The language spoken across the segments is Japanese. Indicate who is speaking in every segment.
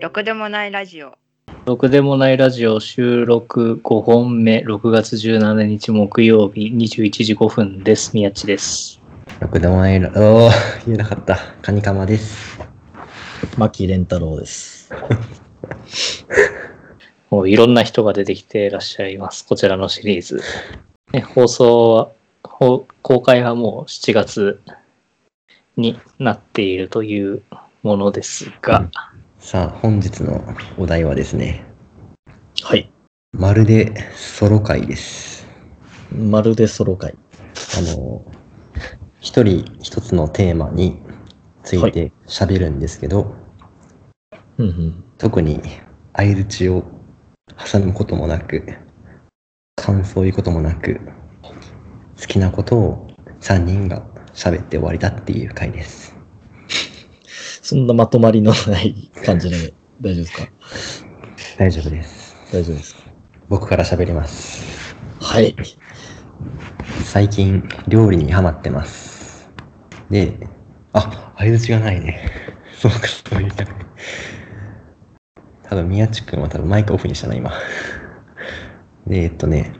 Speaker 1: ろくでもないラジオ。
Speaker 2: ろくでもないラジオ収録5本目、6月17日木曜日21時5分です。宮地です。
Speaker 3: ろくでもないら、おー、言えなかった。カニカマです。
Speaker 4: 牧蓮太郎です。
Speaker 2: もういろんな人が出てきていらっしゃいます。こちらのシリーズ。ね、放送は、ほ公開はもう7月になっているというものですが、
Speaker 3: さあ、本日のお題はですね、
Speaker 4: はい。
Speaker 3: まるでソロ会です。
Speaker 4: まるでソロ会。
Speaker 3: あの、一人一つのテーマについて喋るんですけど、
Speaker 4: うんうん。
Speaker 3: 特に相づちを挟むこともなく、感想を言うこともなく、好きなことを3人が喋って終わりだっていう回です。
Speaker 4: そんなまとまりのない感じで大丈夫ですか？
Speaker 3: 大丈夫です。
Speaker 4: 大丈夫ですか？
Speaker 3: 僕から喋ります。
Speaker 4: はい。
Speaker 3: 最近料理にハマってます。で、あ、相づちがないね。そうか、そういうじゃない。多分宮地君は多分マイクオフにしたな、今。で、えっとね、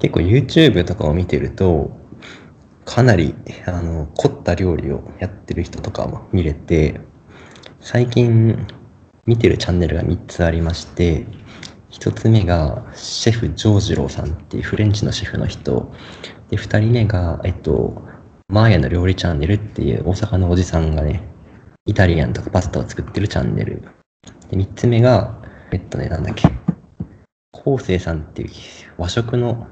Speaker 3: 結構 YouTube とかを見てると、かなり、あの、凝った料理をやってる人とかも見れて、最近見てるチャンネルが3つありまして、1つ目がシェフジョージローさんっていうフレンチのシェフの人、で、2人目が、えっと、マーヤの料理チャンネルっていう大阪のおじさんがね、イタリアンとかパスタを作ってるチャンネル。で、3つ目が、えっとね、なんだっけ、昴生さんっていう和食の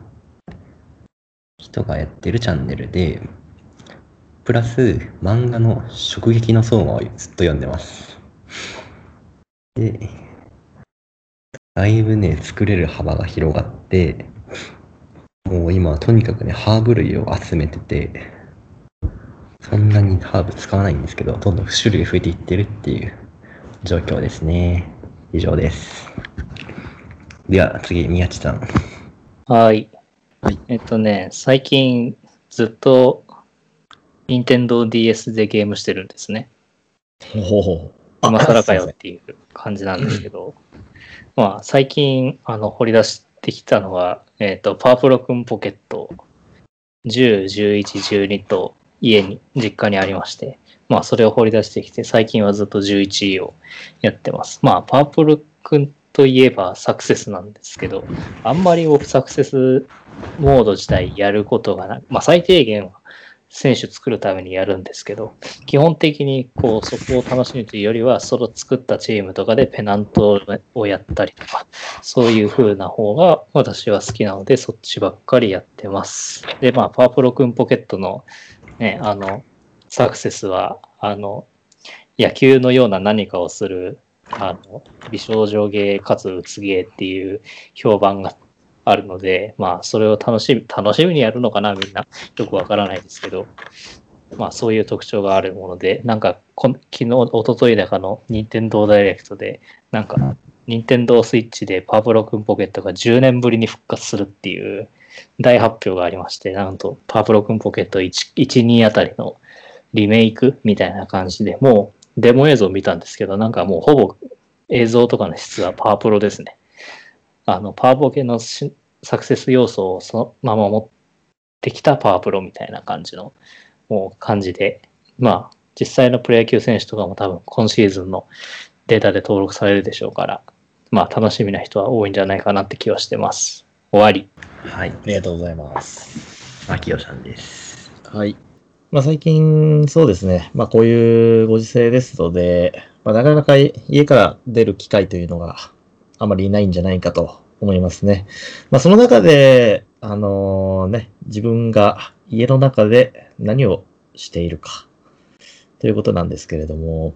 Speaker 3: 人がやってるチャンネルで、プラス漫画の食撃の相馬をずっと読んでます。で、だいぶね、作れる幅が広がって、もう今はとにかくね、ハーブ類を集めてて、そんなにハーブ使わないんですけど、どんどん種類増えていってるっていう状況ですね。以上です。では次、宮地さん。
Speaker 2: はい。
Speaker 4: はい
Speaker 2: えっとね、最近ずっと Nintendo DS でゲームしてるんですね。
Speaker 4: ほほほ。
Speaker 2: 今更かよっていう感じなんですけど、まあ最近あの掘り出してきたのは、えっ、と、パワープロくんポケット10、11、12と家に、実家にありまして、まあそれを掘り出してきて、最近はずっと11をやってます。まあパワープロくんといえばサクセスなんですけど、あんまり僕サクセスモード自体やることがなまあ最低限は選手作るためにやるんですけど、基本的にこうそこを楽しむというよりは、その作ったチームとかでペナントをやったりとか、そういう風な方が私は好きなので、そっちばっかりやってます。で、まあ、パワープロくんポケットのね、あの、サクセスは、あの、野球のような何かをする、あの、美少女芸かつうつ芸っていう評判があるので、まあ、それを楽しみ、楽しみにやるのかな、みんな。よくわからないですけど、まあ、そういう特徴があるもので、なんか、昨日、一昨日だかの任天堂ダイレクトで、なんか、任天堂スイッチでパワプロくんポケットが10年ぶりに復活するっていう大発表がありまして、なんと、パワプロくんポケット1、1 2あたりのリメイクみたいな感じで、もうデモ映像を見たんですけど、なんかもうほぼ映像とかの質はパワプロですね。あの、パワポケのしサクセス要素をそのまま持ってきたパワプロみたいな感じの、もう感じで、まあ、実際のプロ野球選手とかも多分今シーズンのデータで登録されるでしょうから、まあ楽しみな人は多いんじゃないかなって気はしてます。終わり。
Speaker 3: はい。
Speaker 4: ありがとうございます。
Speaker 3: 牧代さんです。
Speaker 4: はい。まあ最近、そうですね。まあこういうご時世ですので、まあなかなか家から出る機会というのがあまりいないんじゃないかと思いますね。まあその中で、あのね、自分が家の中で何をしているかということなんですけれども、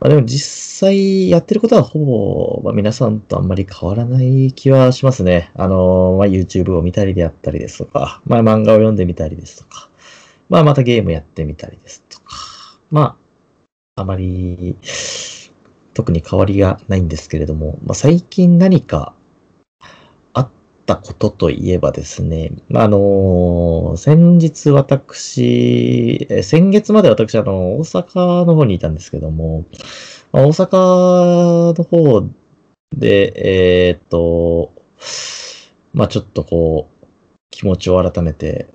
Speaker 4: まあでも実際やってることはほぼ、まあ、皆さんとあんまり変わらない気はしますね。あの、まあ、YouTube を見たりであったりですとか、まあ、漫画を読んでみたりですとか、まあ、またゲームやってみたりですとか、まあ、あまり、特に変わりがないんですけれども、まあ、最近何かあったことといえばですね、まあ、あの、先日私、先月まで私、あの、大阪の方にいたんですけども、まあ、大阪の方で、えーっと、まあちょっとこう、気持ちを改めて、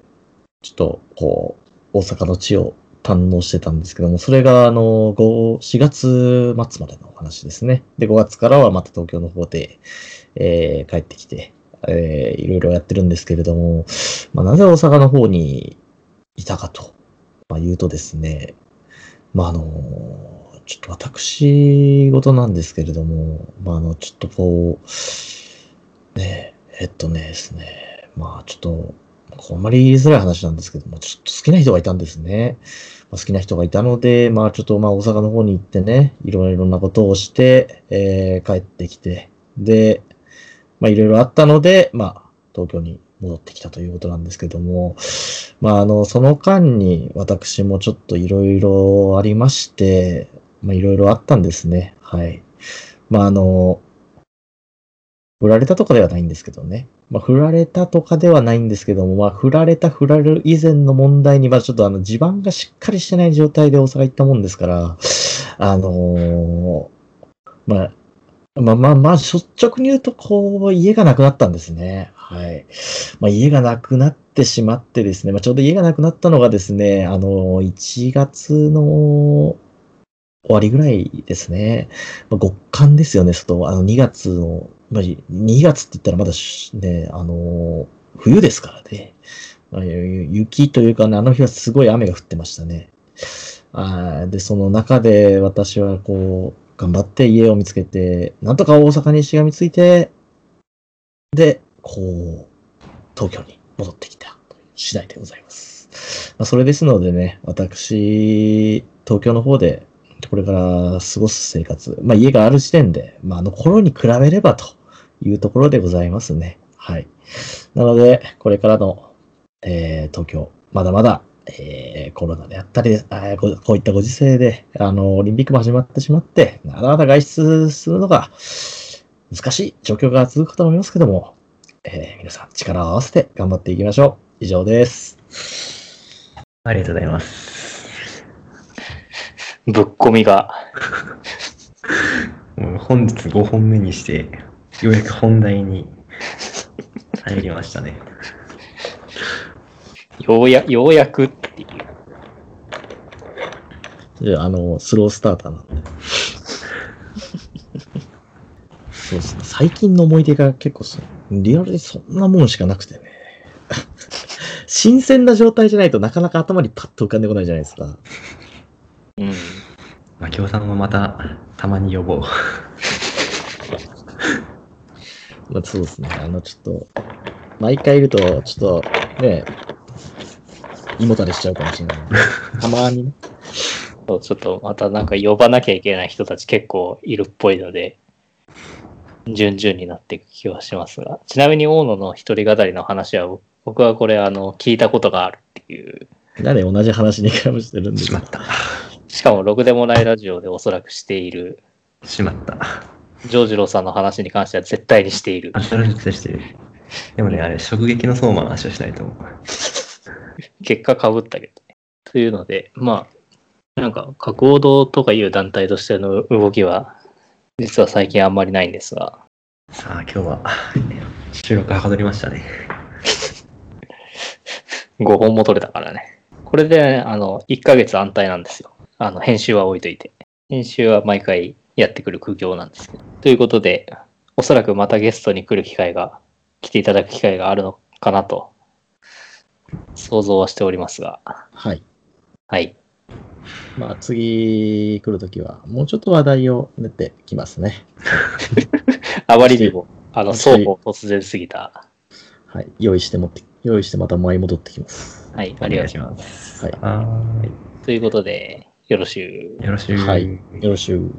Speaker 4: ちょっとこう、大阪の地を堪能してたんですけども、それがあの、5 4月末までのお話ですね。で、5月からはまた東京の方で、えー帰ってきて、えーいろいろやってるんですけれども、まあなぜ大阪の方にいたかと、まあ、言うとですね、まああのちょっと私事なんですけれども、まああの、ちょっとこう、ねえ、っとねですね、まあちょっと、あんまり言いづらい話なんですけども、ちょっと好きな人がいたんですね。まあ、好きな人がいたので、まあちょっとまあ大阪の方に行ってね、いろいろなことをして、えー帰ってきて、で、まあいろいろあったので、まあ東京に戻ってきたということなんですけども、まああの、その間に私もちょっといろいろありまして、まあいろいろあったんですね。はい。まああの、振られたとかではないんですけどね。まあ振られたとかではないんですけども、まあ振られた振られる以前の問題に、まあちょっとあの地盤がしっかりしてない状態で大阪行ったもんですから、あのまあ、まあまあまあ、率直に言うと、こう、家がなくなったんですね。はい。まあ、家がなくなってしまってですね、まあ、ちょうど家がなくなったのがですね、あの、1月の終わりぐらいですね。まあ、極寒ですよね、外。あの、2月の、まあ、2月って言ったらまだね、あの、冬ですからね。雪というかね、あの日はすごい雨が降ってましたね。あで、その中で私はこう、頑張って家を見つけて、なんとか大阪にしがみついて、で、こう、東京に戻ってきた次第でございます。まあ、それですのでね、私、東京の方で、これから過ごす生活、まあ家がある時点で、まああの頃に比べればというところでございますね。はい。なので、これからの、えー東京、まだまだ、えーコロナであったり、あーここういったご時世で、あの、オリンピックも始まってしまって、なかなか外出するのが難しい状況が続くかと思いますけども、えー皆さん力を合わせて頑張っていきましょう。以上です。
Speaker 3: ありがとうございます。
Speaker 2: ぶっ込みが。
Speaker 3: 本日5本目にして、ようやく本題に入りましたね。
Speaker 2: ようや、ようやくっていう。
Speaker 4: じゃあ、あの、スロースターターなんで。そうですね。最近の思い出が結構そ、リアルにそんなもんしかなくてね。新鮮な状態じゃないとなかなか頭にパッと浮かんでこないじゃないですか。
Speaker 2: うん。
Speaker 3: まあ、京さんもまた、たまに呼ぼう。
Speaker 4: まあ、そうですね。あの、ちょっと、毎回いると、ちょっと、ね、胃もたれしちゃうかもしれない。たまにね。
Speaker 2: そうちょっとまたなんか呼ばなきゃいけない人たち結構いるっぽいので、順々になっていく気はしますが。ちなみに大野の一人語りの話は、僕はこれあの、聞いたことがあるっていう。
Speaker 4: なんで同じ話に絡むしてるんですか
Speaker 3: しまった。
Speaker 2: しかも、ろくでもないラジオでおそらくしている、
Speaker 3: しまった。
Speaker 2: ジョージローさんの話に関しては絶対にしている
Speaker 3: あ、。それ絶対してる。でもね、あれ、直撃の相馬の話をしないと思う。
Speaker 2: 結果被ったけどね。というので、まあ、なんか、角王堂とかいう団体としての動きは、実は最近あんまりないんですが、
Speaker 3: さあ、今日は、収録はかどりましたね。
Speaker 2: 5本も取れたからね。これで、ね、あの、1ヶ月安泰なんですよ。あの、編集は置いといて。編集は毎回やってくる苦行なんですけど。ということで、おそらくまたゲストに来る機会が、来ていただく機会があるのかなと、想像はしておりますが、
Speaker 4: はい。
Speaker 2: はい。
Speaker 4: まあ、次来るときは、もうちょっと話題を練ってきますね。
Speaker 2: あまりにも、あの、
Speaker 4: 私
Speaker 2: 双方突然すぎた。
Speaker 4: はい。用意して持って、用意してまた舞い戻ってきます。
Speaker 2: はい、ありがとうございます。
Speaker 3: す。
Speaker 4: はい
Speaker 3: は
Speaker 2: ということで、よろしゅう。
Speaker 3: い。よろしく。
Speaker 4: はい。よろしゅう。